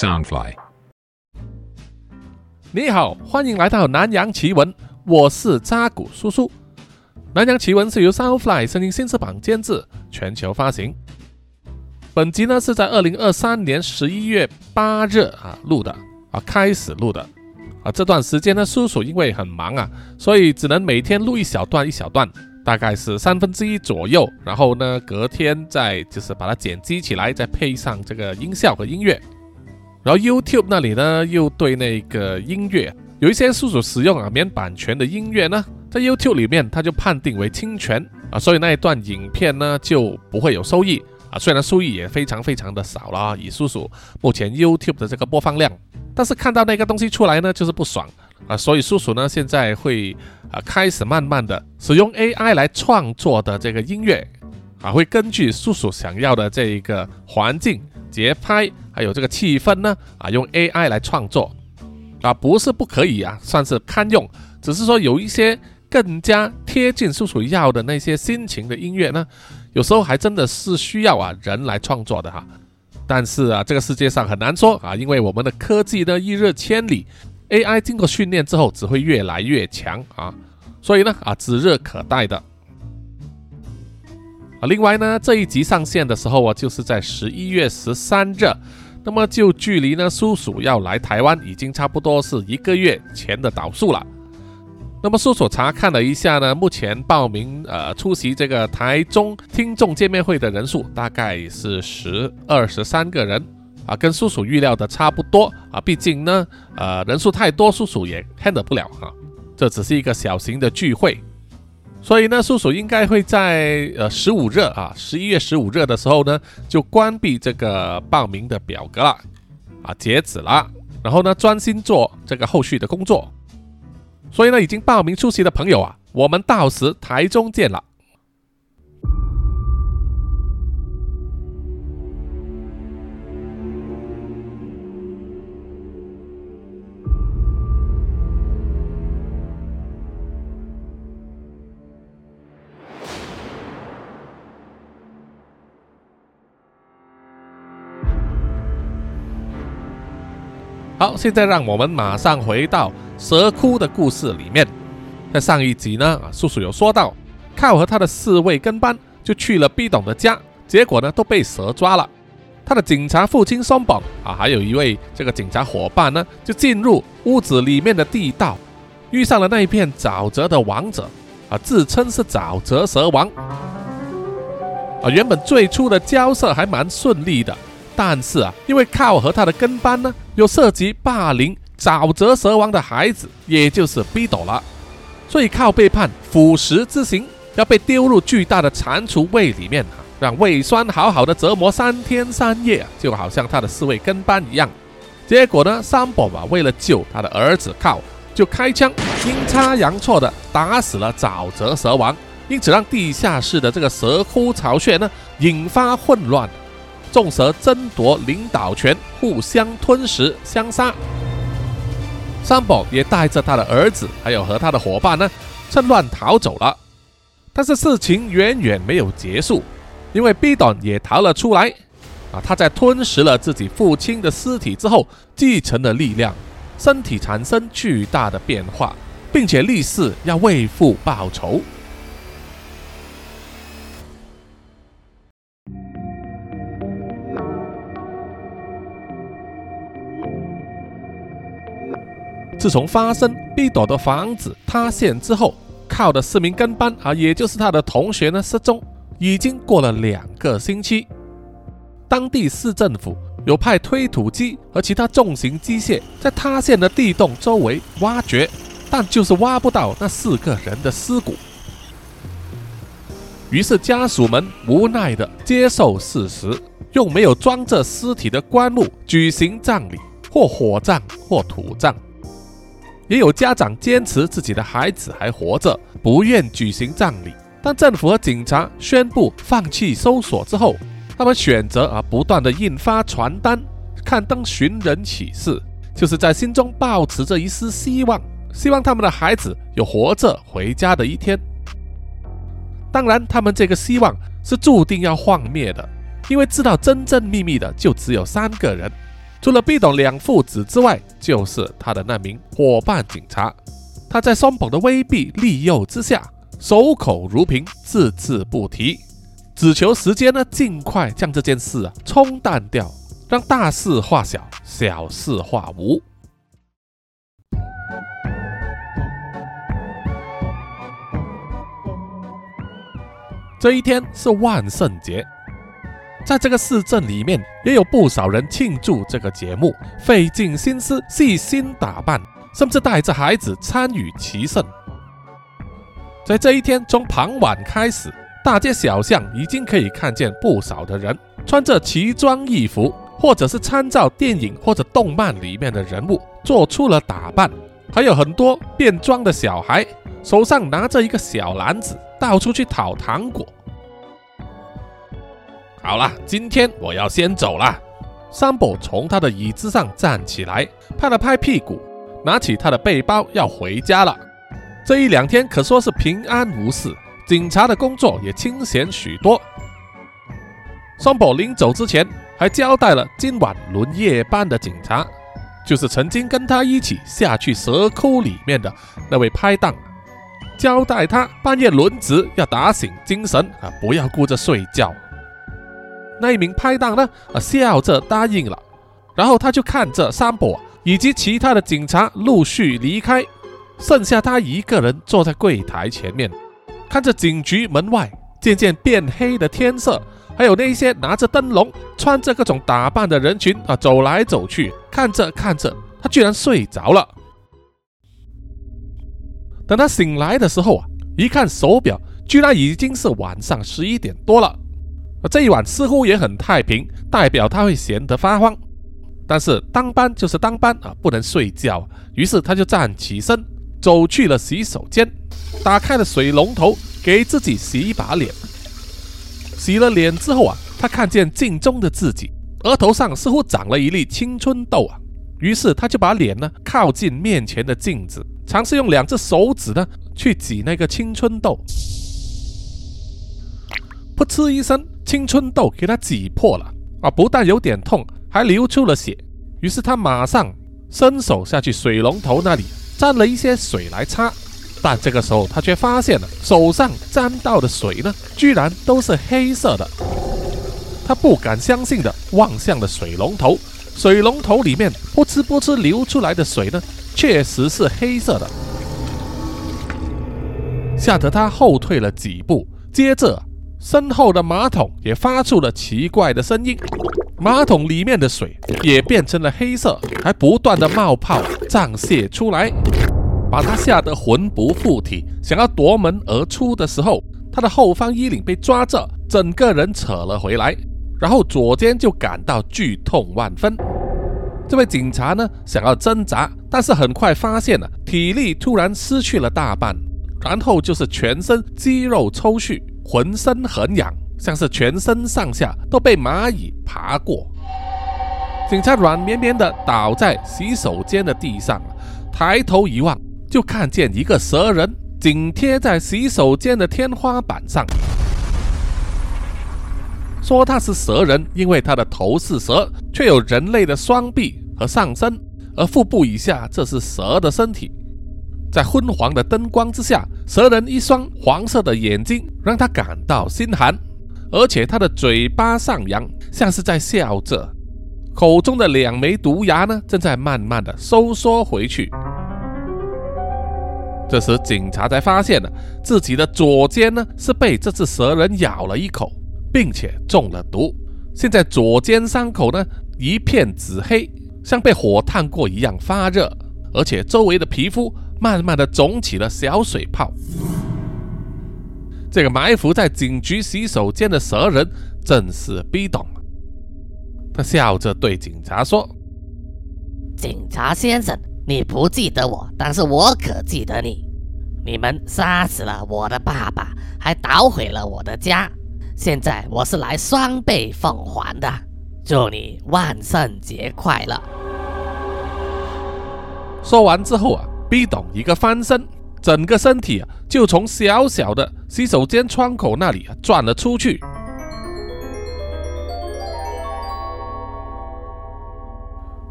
Soundfly。你好，欢迎来到南洋奇闻，我是扎古叔叔。南洋奇闻是由 Soundfly 声音新翅膀监制，全球发行。本集呢是在二零二三年十一月八日啊录的啊，开始录的啊。这段时间呢，叔叔因为很忙啊，所以只能每天录一小段一小段，大概是三分之一左右。然后呢，隔天再就是把它剪辑起来，再配上这个音效和音乐。然后 YouTube 那里呢，又对那个音乐有一些叔叔使用啊免版权的音乐呢，在 YouTube 里面他就判定为侵权啊，所以那一段影片呢就不会有收益啊。虽然收益也非常非常的少了，以叔叔目前 YouTube 的这个播放量，但是看到那个东西出来呢，就是不爽啊。所以叔叔呢现在会啊开始慢慢的使用 AI 来创作的这个音乐啊，会根据叔叔想要的这一个环境。节拍还有这个气氛呢，啊，用 AI 来创作，啊，不是不可以啊，算是堪用。只是说有一些更加贴近叔叔要的那些心情的音乐呢，有时候还真的是需要啊人来创作的哈。但是啊，这个世界上很难说啊，因为我们的科技呢一日千里，AI 经过训练之后只会越来越强啊，所以呢啊指日可待的。啊，另外呢，这一集上线的时候啊，就是在十一月十三日，那么就距离呢叔叔要来台湾已经差不多是一个月前的倒数了。那么叔叔查看了一下呢，目前报名呃出席这个台中听众见面会的人数大概是十二十三个人啊，跟叔叔预料的差不多啊，毕竟呢呃人数太多，叔叔也 handle 不了哈，这只是一个小型的聚会。所以呢，叔叔应该会在呃十五日啊，十一月十五日的时候呢，就关闭这个报名的表格了，啊，截止了。然后呢，专心做这个后续的工作。所以呢，已经报名出席的朋友啊，我们到时台中见了。好，现在让我们马上回到蛇窟的故事里面。在上一集呢，啊，叔叔有说到，靠和他的四位跟班就去了 B 董的家，结果呢都被蛇抓了。他的警察父亲松绑啊，还有一位这个警察伙伴呢，就进入屋子里面的地道，遇上了那一片沼泽的王者啊，自称是沼泽蛇王。啊，原本最初的交涉还蛮顺利的。但是啊，因为靠和他的跟班呢，有涉及霸凌沼泽蛇王的孩子，也就是逼斗了，所以靠被判腐蚀之刑，要被丢入巨大的蟾蜍胃里面啊，让胃酸好好的折磨三天三夜，就好像他的四位跟班一样。结果呢，三宝啊，为了救他的儿子靠，就开枪，阴差阳错的打死了沼泽蛇王，因此让地下室的这个蛇窟巢穴呢，引发混乱。众蛇争夺领导权，互相吞食相杀。三宝也带着他的儿子，还有和他的伙伴呢，趁乱逃走了。但是事情远远没有结束，因为 B 短也逃了出来。啊，他在吞食了自己父亲的尸体之后，继承了力量，身体产生巨大的变化，并且立誓要为父报仇。自从发生 B 朵的房子塌陷之后，靠的四名跟班啊，也就是他的同学呢失踪，已经过了两个星期。当地市政府有派推土机和其他重型机械在塌陷的地洞周围挖掘，但就是挖不到那四个人的尸骨。于是家属们无奈的接受事实，用没有装着尸体的棺木举行葬礼，或火葬，或土葬。也有家长坚持自己的孩子还活着，不愿举行葬礼。当政府和警察宣布放弃搜索之后，他们选择啊不断的印发传单、刊登寻人启事，就是在心中抱持着一丝希望，希望他们的孩子有活着回家的一天。当然，他们这个希望是注定要幻灭的，因为知道真正秘密的就只有三个人，除了毕董两父子之外，就是他的那名伙伴警察。他在松本的威逼利诱之下，守口如瓶，字字不提，只求时间呢尽快将这件事啊冲淡掉，让大事化小，小事化无。这一天是万圣节。在这个市镇里面，也有不少人庆祝这个节目，费尽心思、细心打扮，甚至带着孩子参与其盛。在这一天，从傍晚开始，大街小巷已经可以看见不少的人穿着奇装异服，或者是参照电影或者动漫里面的人物做出了打扮，还有很多变装的小孩，手上拿着一个小篮子，到处去讨糖果。好了，今天我要先走了。三宝从他的椅子上站起来，拍了拍屁股，拿起他的背包要回家了。这一两天可说是平安无事，警察的工作也清闲许多。三宝临走之前还交代了今晚轮夜班的警察，就是曾经跟他一起下去蛇窟里面的那位拍档，交代他半夜轮值要打醒精神啊，不要顾着睡觉。那一名拍档呢？啊，笑着答应了。然后他就看着三伯以及其他的警察陆续离开，剩下他一个人坐在柜台前面，看着警局门外渐渐变黑的天色，还有那些拿着灯笼、穿着各种打扮的人群啊走来走去。看着看着，他居然睡着了。等他醒来的时候啊，一看手表，居然已经是晚上十一点多了。这一晚似乎也很太平，代表他会闲得发慌。但是当班就是当班啊，不能睡觉。于是他就站起身，走去了洗手间，打开了水龙头，给自己洗一把脸。洗了脸之后啊，他看见镜中的自己，额头上似乎长了一粒青春痘啊。于是他就把脸呢靠近面前的镜子，尝试用两只手指呢去挤那个青春痘。噗嗤一声。青春痘给他挤破了啊！不但有点痛，还流出了血。于是他马上伸手下去水龙头那里沾了一些水来擦，但这个时候他却发现了手上沾到的水呢，居然都是黑色的。他不敢相信的望向了水龙头，水龙头里面噗嗤噗嗤流出来的水呢，确实是黑色的，吓得他后退了几步，接着。身后的马桶也发出了奇怪的声音，马桶里面的水也变成了黑色，还不断的冒泡胀泄出来，把他吓得魂不附体，想要夺门而出的时候，他的后方衣领被抓着，整个人扯了回来，然后左肩就感到剧痛万分。这位警察呢，想要挣扎，但是很快发现了体力突然失去了大半，然后就是全身肌肉抽搐。浑身很痒，像是全身上下都被蚂蚁爬过。警察软绵绵地倒在洗手间的地上，抬头一望，就看见一个蛇人紧贴在洗手间的天花板上。说他是蛇人，因为他的头是蛇，却有人类的双臂和上身，而腹部以下这是蛇的身体。在昏黄的灯光之下，蛇人一双黄色的眼睛让他感到心寒，而且他的嘴巴上扬，像是在笑着，口中的两枚毒牙呢，正在慢慢的收缩回去。这时，警察才发现了自己的左肩呢是被这只蛇人咬了一口，并且中了毒，现在左肩伤口呢一片紫黑，像被火烫过一样发热，而且周围的皮肤。慢慢的肿起了小水泡。这个埋伏在警局洗手间的蛇人正是 B 董。他笑着对警察说：“警察先生，你不记得我，但是我可记得你。你们杀死了我的爸爸，还捣毁了我的家。现在我是来双倍奉还的。祝你万圣节快乐。”说完之后啊。B 董一个翻身，整个身体啊就从小小的洗手间窗口那里转了出去。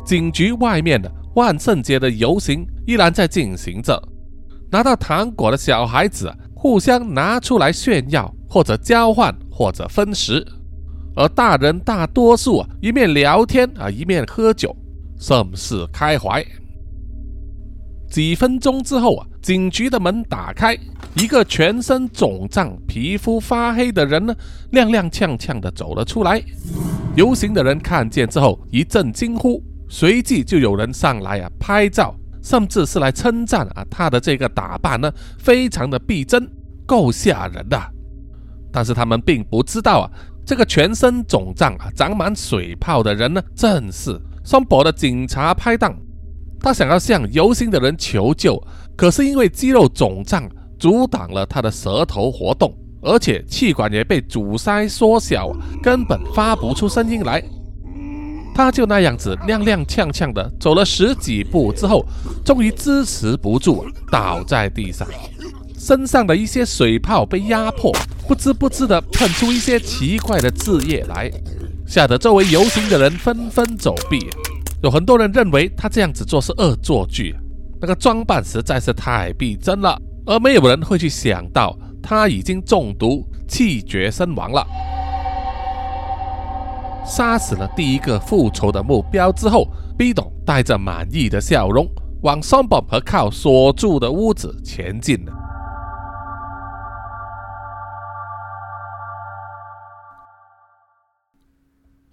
警局外面的万圣节的游行依然在进行着。拿到糖果的小孩子互相拿出来炫耀，或者交换，或者分食；而大人大多数啊，一面聊天啊，一面喝酒，甚是开怀。几分钟之后啊，警局的门打开，一个全身肿胀、皮肤发黑的人呢，踉踉跄跄的走了出来。游行的人看见之后一阵惊呼，随即就有人上来啊拍照，甚至是来称赞啊他的这个打扮呢，非常的逼真，够吓人的。但是他们并不知道啊，这个全身肿胀啊、长满水泡的人呢，正是双博的警察拍档。他想要向游行的人求救，可是因为肌肉肿胀阻挡了他的舌头活动，而且气管也被阻塞缩小，根本发不出声音来。他就那样子踉踉跄跄的走了十几步之后，终于支持不住，倒在地上，身上的一些水泡被压迫，不知不知的喷出一些奇怪的字液来，吓得周围游行的人纷纷走避。有很多人认为他这样子做是恶作剧，那个装扮实在是太逼真了，而没有人会去想到他已经中毒气绝身亡了。杀死了第一个复仇的目标之后，B 董带着满意的笑容往双宝和靠锁住的屋子前进了。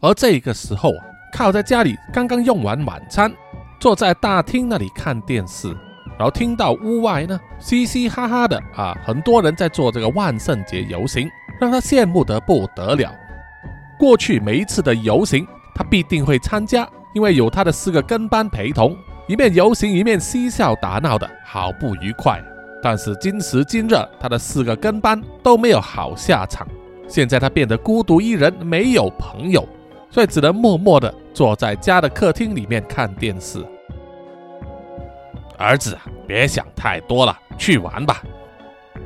而这个时候啊。靠在家里，刚刚用完晚餐，坐在大厅那里看电视，然后听到屋外呢嘻嘻哈哈的啊，很多人在做这个万圣节游行，让他羡慕得不得了。过去每一次的游行，他必定会参加，因为有他的四个跟班陪同，一面游行一面嬉笑打闹的好不愉快。但是今时今日，他的四个跟班都没有好下场，现在他变得孤独一人，没有朋友。所以只能默默的坐在家的客厅里面看电视。儿子，别想太多了，去玩吧。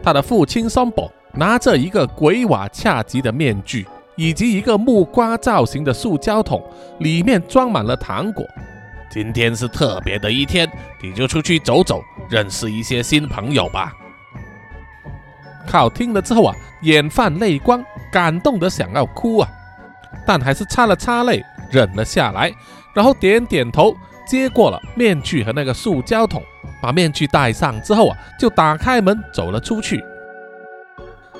他的父亲松宝拿着一个鬼瓦恰吉的面具，以及一个木瓜造型的塑胶桶，里面装满了糖果。今天是特别的一天，你就出去走走，认识一些新朋友吧。靠听了之后啊，眼泛泪光，感动得想要哭啊。但还是擦了擦泪，忍了下来，然后点点头，接过了面具和那个塑胶桶，把面具戴上之后啊，就打开门走了出去。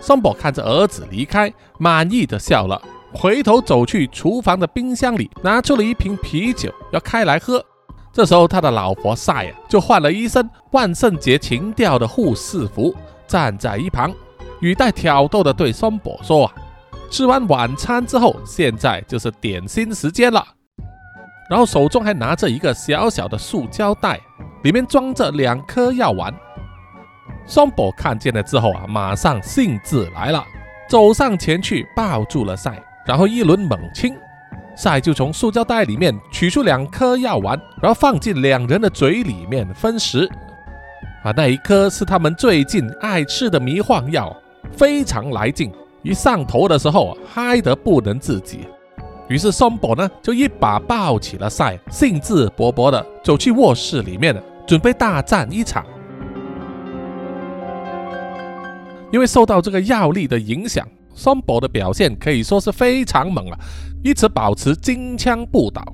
松宝看着儿子离开，满意的笑了，回头走去厨房的冰箱里，拿出了一瓶啤酒要开来喝。这时候他的老婆赛啊，就换了一身万圣节情调的护士服，站在一旁，语带挑逗的对松宝说啊。吃完晚餐之后，现在就是点心时间了。然后手中还拿着一个小小的塑胶袋，里面装着两颗药丸。双宝看见了之后啊，马上兴致来了，走上前去抱住了赛，然后一轮猛亲，赛就从塑胶袋里面取出两颗药丸，然后放进两人的嘴里面分食。啊，那一颗是他们最近爱吃的迷幻药，非常来劲。一上头的时候，嗨得不能自己。于是松宝呢，就一把抱起了赛，兴致勃勃地走去卧室里面，准备大战一场。因为受到这个药力的影响，松宝的表现可以说是非常猛啊，一直保持金枪不倒。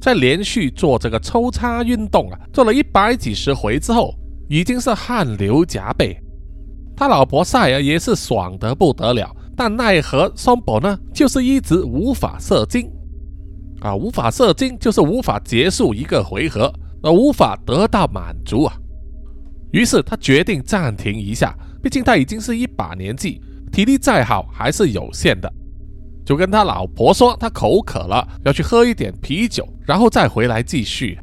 在连续做这个抽插运动啊，做了一百几十回之后，已经是汗流浃背。他老婆赛尔也是爽得不得了，但奈何松宝呢，就是一直无法射精，啊，无法射精就是无法结束一个回合，而无法得到满足啊。于是他决定暂停一下，毕竟他已经是一把年纪，体力再好还是有限的，就跟他老婆说他口渴了，要去喝一点啤酒，然后再回来继续。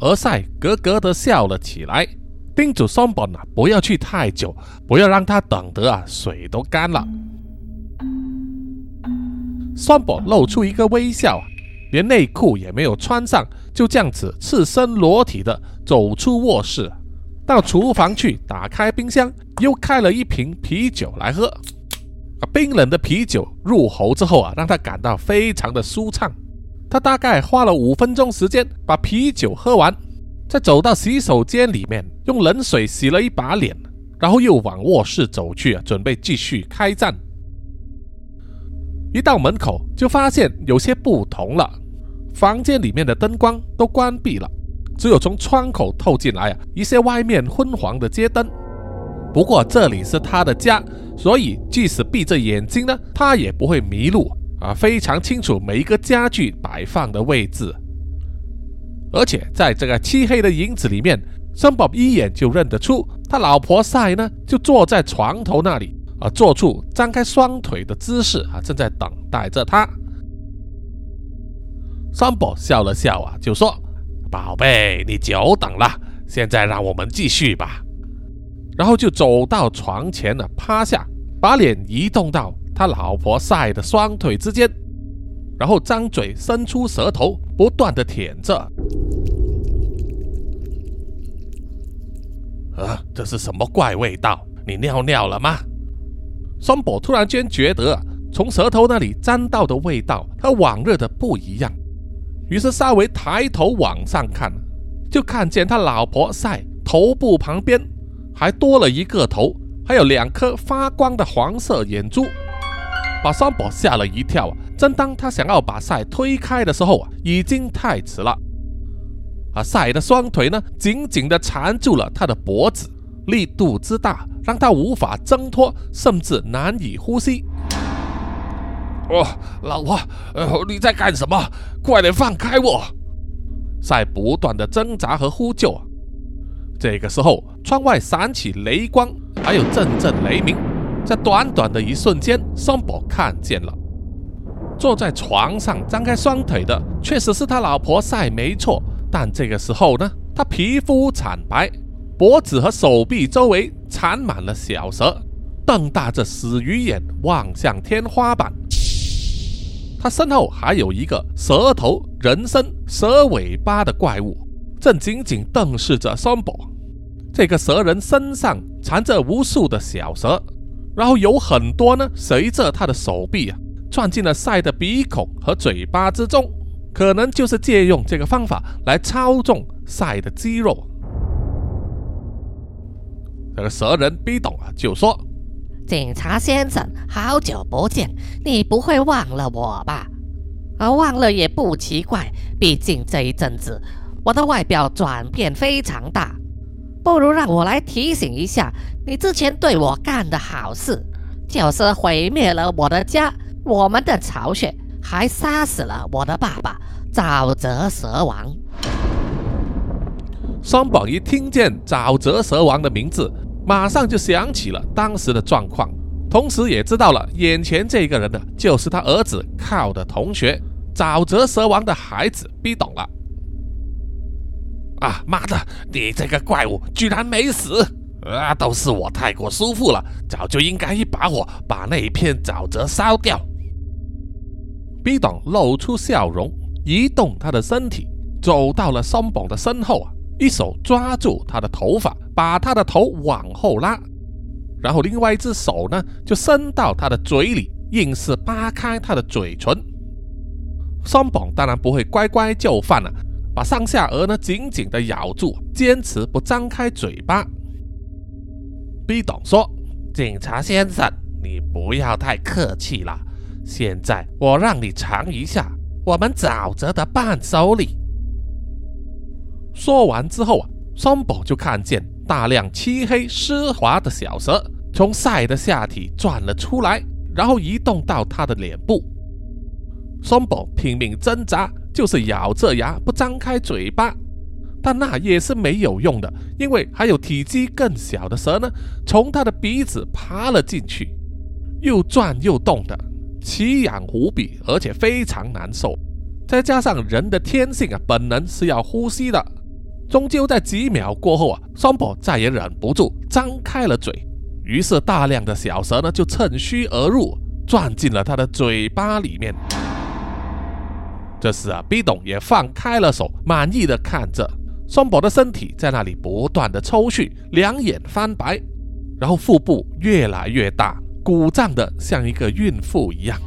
而赛咯咯地笑了起来。叮嘱双宝呢，不要去太久，不要让他等得啊，水都干了。双宝露出一个微笑啊，连内裤也没有穿上，就这样子赤身裸体的走出卧室，到厨房去打开冰箱，又开了一瓶啤酒来喝。啊，冰冷的啤酒入喉之后啊，让他感到非常的舒畅。他大概花了五分钟时间把啤酒喝完，再走到洗手间里面用冷水洗了一把脸，然后又往卧室走去，准备继续开战。一到门口就发现有些不同了，房间里面的灯光都关闭了，只有从窗口透进来啊一些外面昏黄的街灯。不过这里是他的家，所以即使闭着眼睛呢，他也不会迷路啊，非常清楚每一个家具摆放的位置。而且在这个漆黑的影子里面，森宝一眼就认得出他老婆赛呢，就坐在床头那里啊，做出张开双腿的姿势啊，正在等待着他。森宝笑了笑啊，就说：“宝贝，你久等了，现在让我们继续吧。”然后就走到床前了，趴下，把脸移动到他老婆赛的双腿之间，然后张嘴伸出舌头，不断的舔着。啊，这是什么怪味道？你尿尿了吗？松宝突然间觉得从舌头那里沾到的味道和往日的不一样，于是稍微抬头往上看，就看见他老婆在头部旁边。还多了一个头，还有两颗发光的黄色眼珠，把三宝吓了一跳。正当他想要把赛推开的时候啊，已经太迟了。而赛的双腿呢，紧紧地缠住了他的脖子，力度之大，让他无法挣脱，甚至难以呼吸。哦，老婆，呃，你在干什么？快点放开我！赛不断的挣扎和呼救啊。这个时候，窗外闪起雷光，还有阵阵雷鸣。在短短的一瞬间，松宝看见了坐在床上张开双腿的，确实是他老婆赛，没错。但这个时候呢，他皮肤惨白，脖子和手臂周围缠满了小蛇，瞪大着死鱼眼望向天花板。他身后还有一个蛇头、人身、蛇尾巴的怪物，正紧紧瞪视着松宝。这个蛇人身上缠着无数的小蛇，然后有很多呢，随着他的手臂啊，钻进了赛的鼻孔和嘴巴之中，可能就是借用这个方法来操纵赛的肌肉。这个蛇人逼懂啊，就说：“警察先生，好久不见，你不会忘了我吧？啊，忘了也不奇怪，毕竟这一阵子我的外表转变非常大。”不如让我来提醒一下你之前对我干的好事，就是毁灭了我的家、我们的巢穴，还杀死了我的爸爸沼泽蛇王。双宝一听见沼泽蛇王的名字，马上就想起了当时的状况，同时也知道了眼前这个人呢，就是他儿子靠的同学沼泽蛇王的孩子，逼懂了。啊妈的！你这个怪物居然没死！啊，都是我太过舒服了，早就应该一把火把那一片沼泽烧掉。B 董露出笑容，移动他的身体，走到了松宝的身后啊，一手抓住他的头发，把他的头往后拉，然后另外一只手呢就伸到他的嘴里，硬是扒开他的嘴唇。松宝当然不会乖乖就范了。把上下颚呢紧紧地咬住，坚持不张开嘴巴。B 董说：“警察先生，你不要太客气了。现在我让你尝一下我们沼泽的伴手礼。”说完之后啊，双宝就看见大量漆黑湿滑的小蛇从赛的下体钻了出来，然后移动到他的脸部。双宝拼命挣扎。就是咬着牙不张开嘴巴，但那也是没有用的，因为还有体积更小的蛇呢，从他的鼻子爬了进去，又转又动的，奇痒无比，而且非常难受。再加上人的天性啊，本能是要呼吸的，终究在几秒过后啊，双宝再也忍不住张开了嘴，于是大量的小蛇呢就趁虚而入，钻进了他的嘴巴里面。这时啊，B 董也放开了手，满意的看着双宝的身体在那里不断的抽搐，两眼翻白，然后腹部越来越大，鼓胀的像一个孕妇一样。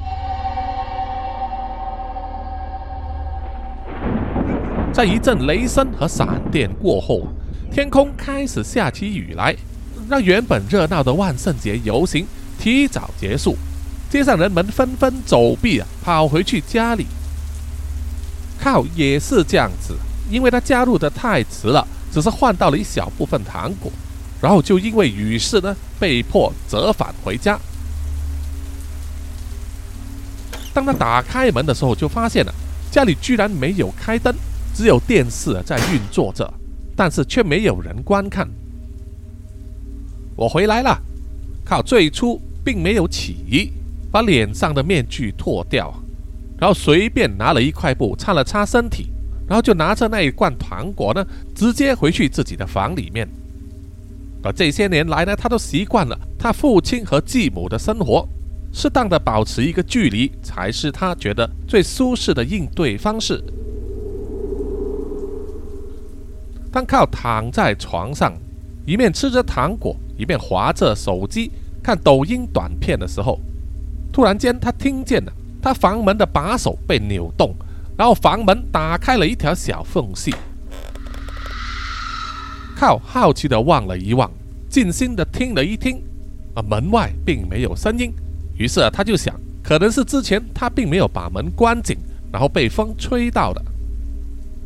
在一阵雷声和闪电过后，天空开始下起雨来，让原本热闹的万圣节游行提早结束。街上人们纷纷走避啊，跑回去家里。靠也是这样子，因为他加入的太迟了，只是换到了一小部分糖果，然后就因为雨势呢，被迫折返回家。当他打开门的时候，就发现了家里居然没有开灯，只有电视在运作着，但是却没有人观看。我回来了，靠最初并没有起疑。把脸上的面具脱掉，然后随便拿了一块布擦了擦身体，然后就拿着那一罐糖果呢，直接回去自己的房里面。而这些年来呢，他都习惯了他父亲和继母的生活，适当的保持一个距离，才是他觉得最舒适的应对方式。当靠躺在床上，一面吃着糖果，一面划着手机看抖音短片的时候。突然间，他听见了他房门的把手被扭动，然后房门打开了一条小缝隙。靠，好奇的望了一望，静心的听了一听，啊，门外并没有声音。于是啊，他就想，可能是之前他并没有把门关紧，然后被风吹到的。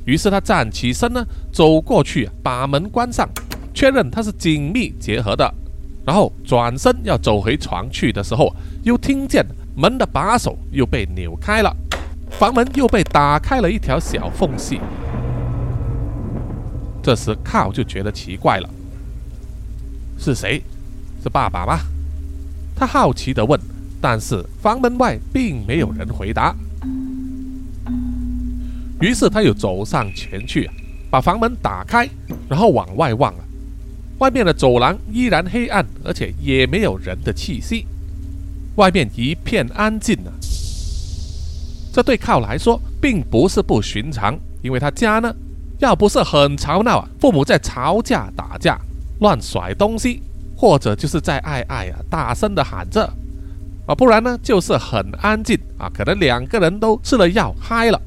于是他站起身呢，走过去把门关上，确认它是紧密结合的。然后转身要走回床去的时候，又听见门的把手又被扭开了，房门又被打开了一条小缝隙。这时靠就觉得奇怪了，是谁？是爸爸吗？他好奇地问。但是房门外并没有人回答。于是他又走上前去，把房门打开，然后往外望了。外面的走廊依然黑暗，而且也没有人的气息，外面一片安静呢。这对靠来说并不是不寻常，因为他家呢，要不是很吵闹啊，父母在吵架打架、乱甩东西，或者就是在爱爱啊大声的喊着啊，不然呢就是很安静啊，可能两个人都吃了药嗨了。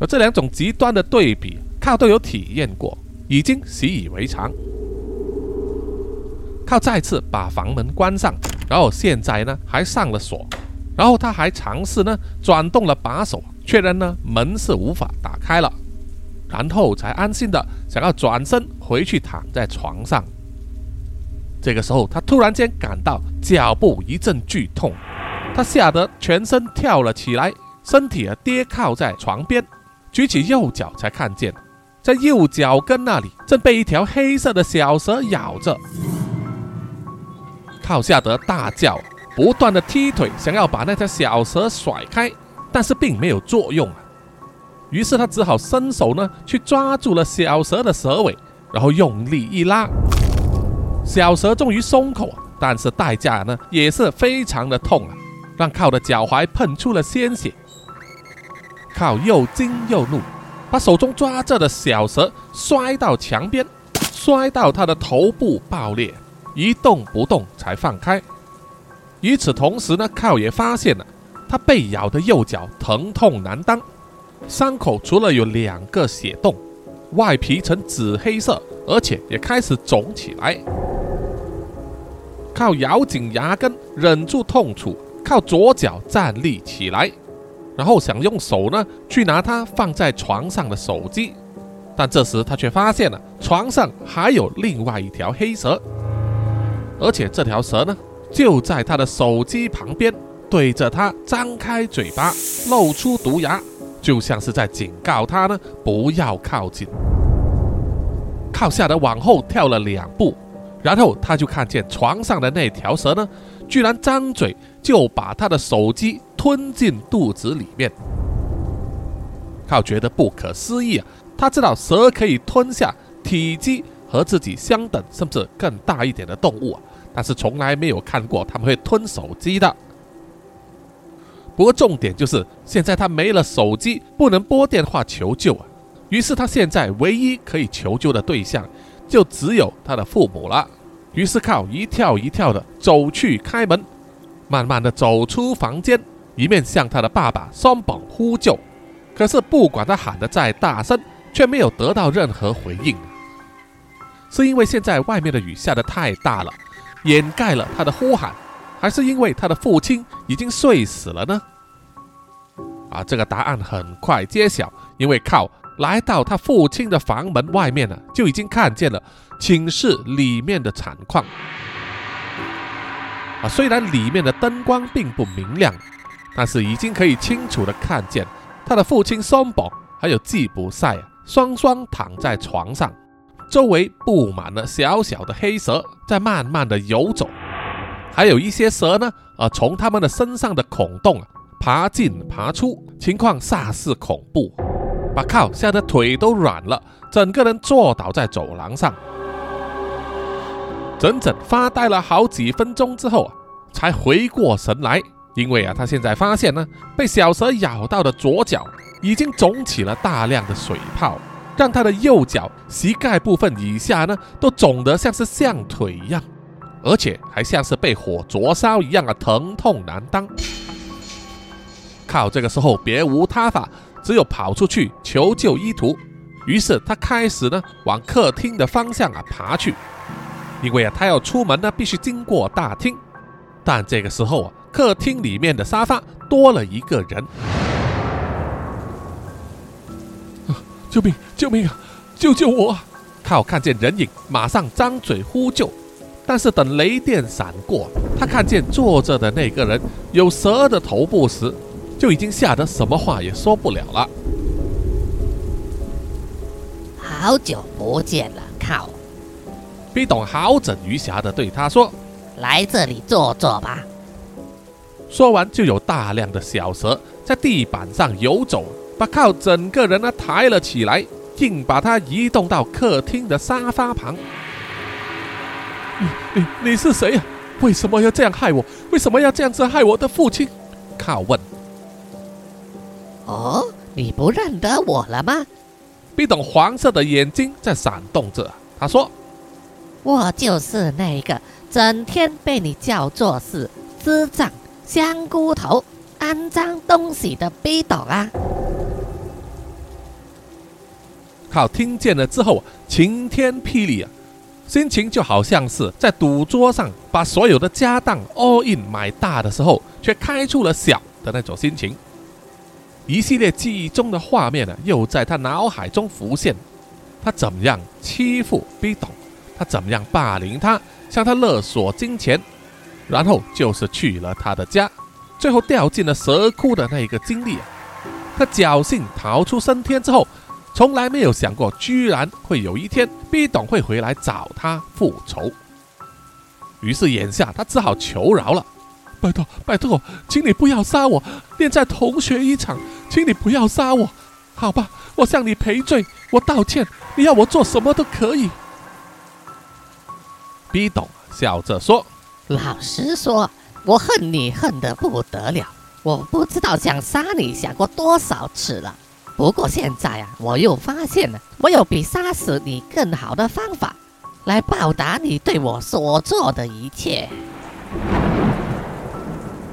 而这两种极端的对比，靠都有体验过，已经习以为常。靠再次把房门关上，然后现在呢还上了锁，然后他还尝试呢转动了把手，确认呢门是无法打开了，然后才安心的想要转身回去躺在床上。这个时候他突然间感到脚部一阵剧痛，他吓得全身跳了起来，身体啊跌靠在床边，举起右脚才看见，在右脚跟那里正被一条黑色的小蛇咬着。靠吓得大叫，不断的踢腿，想要把那条小蛇甩开，但是并没有作用啊。于是他只好伸手呢，去抓住了小蛇的蛇尾，然后用力一拉，小蛇终于松口，但是代价呢也是非常的痛啊，让靠的脚踝喷出了鲜血。靠又惊又怒，把手中抓着的小蛇摔到墙边，摔到他的头部爆裂。一动不动才放开。与此同时呢，靠也发现了他被咬的右脚疼痛难当，伤口除了有两个血洞，外皮呈紫黑色，而且也开始肿起来。靠咬紧牙根，忍住痛楚，靠左脚站立起来，然后想用手呢去拿他放在床上的手机，但这时他却发现了床上还有另外一条黑蛇。而且这条蛇呢，就在他的手机旁边，对着他张开嘴巴，露出毒牙，就像是在警告他呢，不要靠近。靠下的往后跳了两步，然后他就看见床上的那条蛇呢，居然张嘴就把他的手机吞进肚子里面。靠觉得不可思议啊，他知道蛇可以吞下体积。和自己相等甚至更大一点的动物啊，但是从来没有看过他们会吞手机的。不过重点就是现在他没了手机，不能拨电话求救啊。于是他现在唯一可以求救的对象就只有他的父母了。于是靠一跳一跳的走去开门，慢慢的走出房间，一面向他的爸爸松本呼救。可是不管他喊的再大声，却没有得到任何回应。是因为现在外面的雨下得太大了，掩盖了他的呼喊，还是因为他的父亲已经睡死了呢？啊，这个答案很快揭晓，因为靠来到他父亲的房门外面呢，就已经看见了寝室里面的惨况。啊，虽然里面的灯光并不明亮，但是已经可以清楚的看见他的父亲松宝还有季卜赛双双躺在床上，周围布满了小小的黑蛇在慢慢的游走，还有一些蛇呢，啊，从他们的身上的孔洞啊。爬进爬出，情况煞是恐怖，把靠吓得腿都软了，整个人坐倒在走廊上，整整发呆了好几分钟之后啊，才回过神来。因为啊，他现在发现呢，被小蛇咬到的左脚已经肿起了大量的水泡，让他的右脚膝盖部分以下呢，都肿得像是象腿一样，而且还像是被火灼烧一样啊，疼痛难当。靠！这个时候别无他法，只有跑出去求救医徒。于是他开始呢往客厅的方向啊爬去，因为啊他要出门呢必须经过大厅。但这个时候啊客厅里面的沙发多了一个人。救命！救命啊！救救我！靠！看见人影，马上张嘴呼救。但是等雷电闪过，他看见坐着的那个人有蛇的头部时。就已经吓得什么话也说不了了。好久不见了，靠！比董好整余暇的对他说：“来这里坐坐吧。”说完，就有大量的小蛇在地板上游走，把靠整个人呢抬了起来，硬把他移动到客厅的沙发旁。你你你是谁呀？为什么要这样害我？为什么要这样子害我的父亲？靠问。哦，你不认得我了吗？毕董黄色的眼睛在闪动着。他说：“我就是那个整天被你叫做是智障、香菇头、肮脏东西的毕董啊！”靠，听见了之后晴天霹雳啊，心情就好像是在赌桌上把所有的家当 all in 买大的时候，却开出了小的那种心情。一系列记忆中的画面呢，又在他脑海中浮现。他怎么样欺负逼董？他怎么样霸凌他，向他勒索金钱？然后就是去了他的家，最后掉进了蛇窟的那一个经历啊！他侥幸逃出升天之后，从来没有想过，居然会有一天逼董会回来找他复仇。于是眼下他只好求饶了。拜托，拜托，请你不要杀我，念在同学一场，请你不要杀我，好吧？我向你赔罪，我道歉，你要我做什么都可以。逼董笑着说：“老实说，我恨你恨得不得了，我不知道想杀你想过多少次了。不过现在啊，我又发现了，我有比杀死你更好的方法，来报答你对我所做的一切。”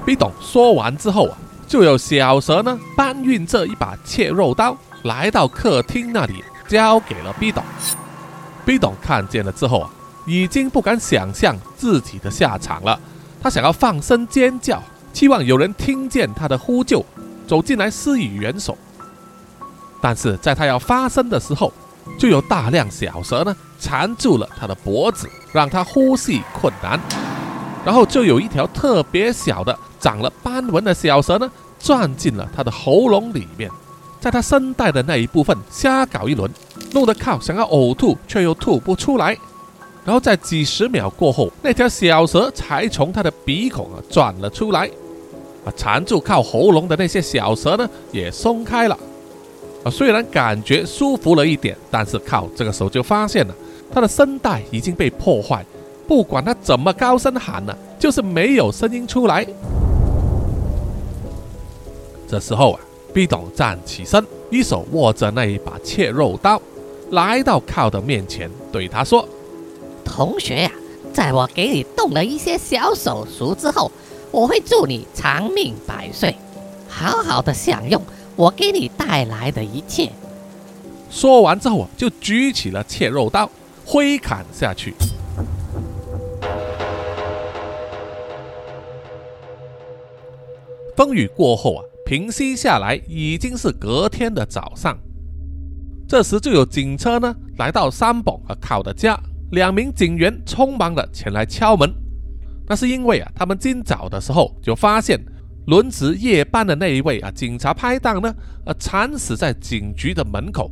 毕董说完之后啊，就有小蛇呢搬运这一把切肉刀来到客厅那里，交给了毕董。毕董看见了之后啊，已经不敢想象自己的下场了。他想要放声尖叫，希望有人听见他的呼救，走进来施以援手。但是在他要发声的时候，就有大量小蛇呢缠住了他的脖子，让他呼吸困难。然后就有一条特别小的。长了斑纹的小蛇呢，钻进了他的喉咙里面，在他声带的那一部分瞎搞一轮，弄得靠想要呕吐却又吐不出来。然后在几十秒过后，那条小蛇才从他的鼻孔啊钻了出来，啊缠住靠喉咙的那些小蛇呢也松开了。啊虽然感觉舒服了一点，但是靠这个时候就发现了他的声带已经被破坏，不管他怎么高声喊呢，就是没有声音出来。这时候啊，毕董站起身，一手握着那一把切肉刀，来到靠的面前，对他说：“同学呀，在我给你动了一些小手术之后，我会祝你长命百岁，好好的享用我给你带来的一切。”说完之后啊，就举起了切肉刀，挥砍下去。风雨过后啊，平息下来，已经是隔天的早上。这时就有警车呢来到三宝和靠的家，两名警员匆忙的前来敲门。那是因为啊，他们今早的时候就发现轮值夜班的那一位啊警察拍档呢，呃惨死在警局的门口，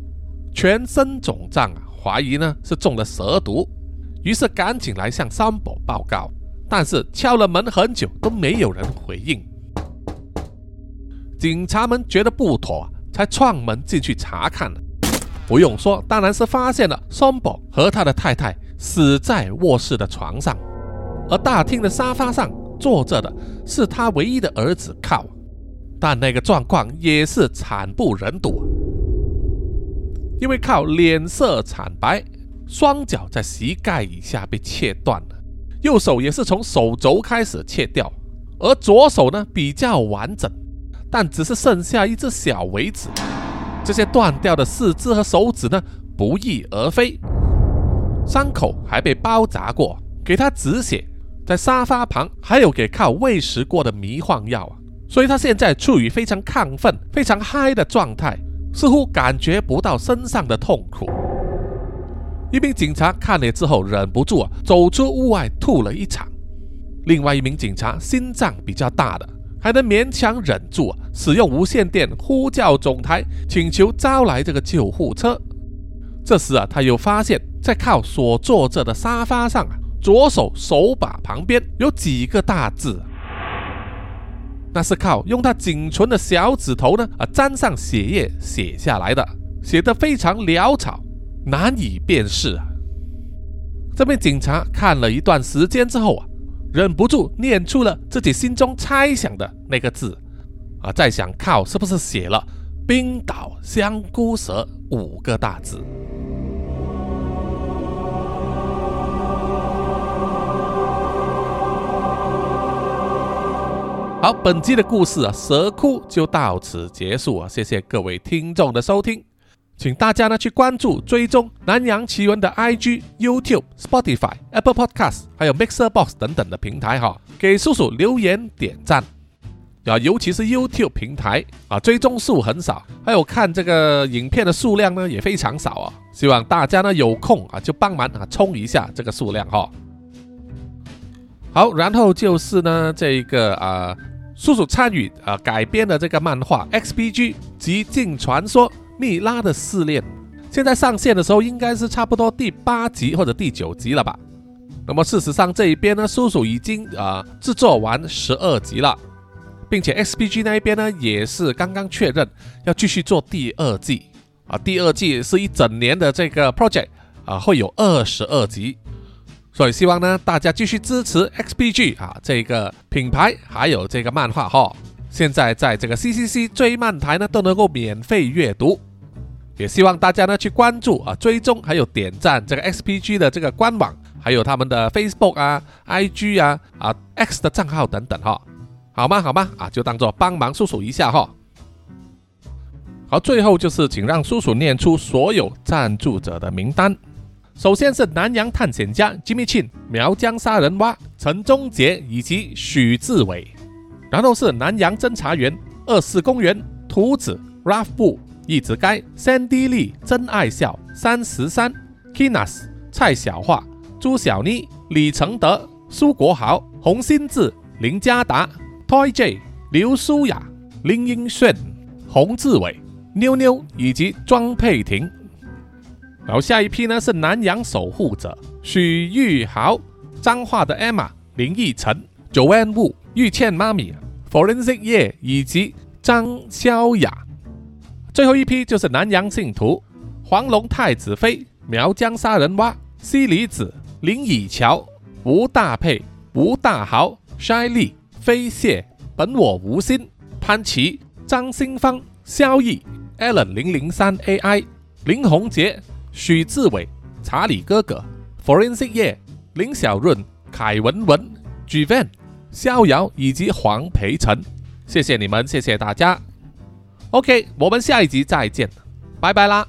全身肿胀啊，怀疑呢是中了蛇毒，于是赶紧来向三宝报告，但是敲了门很久都没有人回应。警察们觉得不妥，才撞门进去查看。不用说，当然是发现了松宝和他的太太死在卧室的床上，而大厅的沙发上坐着的是他唯一的儿子靠，但那个状况也是惨不忍睹，因为靠脸色惨白，双脚在膝盖以下被切断了，右手也是从手肘开始切掉，而左手呢比较完整。但只是剩下一只小尾指，这些断掉的四肢和手指呢，不翼而飞。伤口还被包扎过，给他止血，在沙发旁还有给靠喂食过的迷幻药啊，所以他现在处于非常亢奋、非常嗨的状态，似乎感觉不到身上的痛苦。一名警察看了之后，忍不住啊，走出屋外吐了一场。另外一名警察心脏比较大的。还能勉强忍住啊，使用无线电呼叫总台，请求招来这个救护车。这时啊，他又发现，在靠所坐着的沙发上啊，左手手把旁边有几个大字，那是靠用他仅存的小指头呢啊沾上血液写下来的，写得非常潦草，难以辨识啊。这名警察看了一段时间之后啊。忍不住念出了自己心中猜想的那个字，啊，在想靠是不是写了“冰岛香菇蛇”五个大字。好，本期的故事啊，蛇窟就到此结束啊，谢谢各位听众的收听。请大家呢去关注、追踪南洋奇闻的 IG、YouTube、Spotify、Apple Podcast，还有 Mixer Box 等等的平台哈，给叔叔留言点赞啊，尤其是 YouTube 平台啊，追踪数很少，还有看这个影片的数量呢也非常少啊，希望大家呢有空啊就帮忙啊冲一下这个数量哈。好，然后就是呢这一个啊，叔叔参与啊改编的这个漫画《XPG》极境传说。蜜拉的试炼，现在上线的时候应该是差不多第八集或者第九集了吧？那么事实上这一边呢，叔叔已经啊制作完十二集了，并且 XPG 那一边呢也是刚刚确认要继续做第二季啊，第二季是一整年的这个 project 啊，会有二十二集，所以希望呢大家继续支持 XPG 啊这个品牌还有这个漫画哈，现在在这个 CCC 追漫台呢都能够免费阅读。也希望大家呢去关注啊、追踪还有点赞这个 XPG 的这个官网，还有他们的 Facebook 啊、IG 啊、啊 X 的账号等等哈，好吗？好吗？啊，就当做帮忙叔叔一下哈。好，最后就是请让叔叔念出所有赞助者的名单。首先是南洋探险家 Jimmy Chin、苗疆杀人蛙陈忠杰以及许志伟，然后是南洋侦查员二四公园图子 Ralph 布。一直该 Sandy Lee 真爱笑三十三 Kinas 蔡小桦朱小妮李承德苏国豪洪新志林家达 Toy J 刘舒雅林英炫洪志伟妞妞以及庄佩婷。然后下一批呢是南洋守护者许玉豪彰化的 Emma 林奕晨 Joanne Wu 玉倩妈咪 Forensic 叶以及张潇雅。最后一批就是南洋信徒，黄龙太子妃、苗疆杀人蛙、西里子、林以乔、吴大佩、吴大豪、筛利、飞蟹、本我无心、潘琪、张新芳、萧毅、Allen 零零三 AI、林宏杰、许志伟、查理哥哥、Forensic 叶、林小润、凯文文、Gvan、逍遥以及黄培成，谢谢你们，谢谢大家。OK，我们下一集再见，拜拜啦。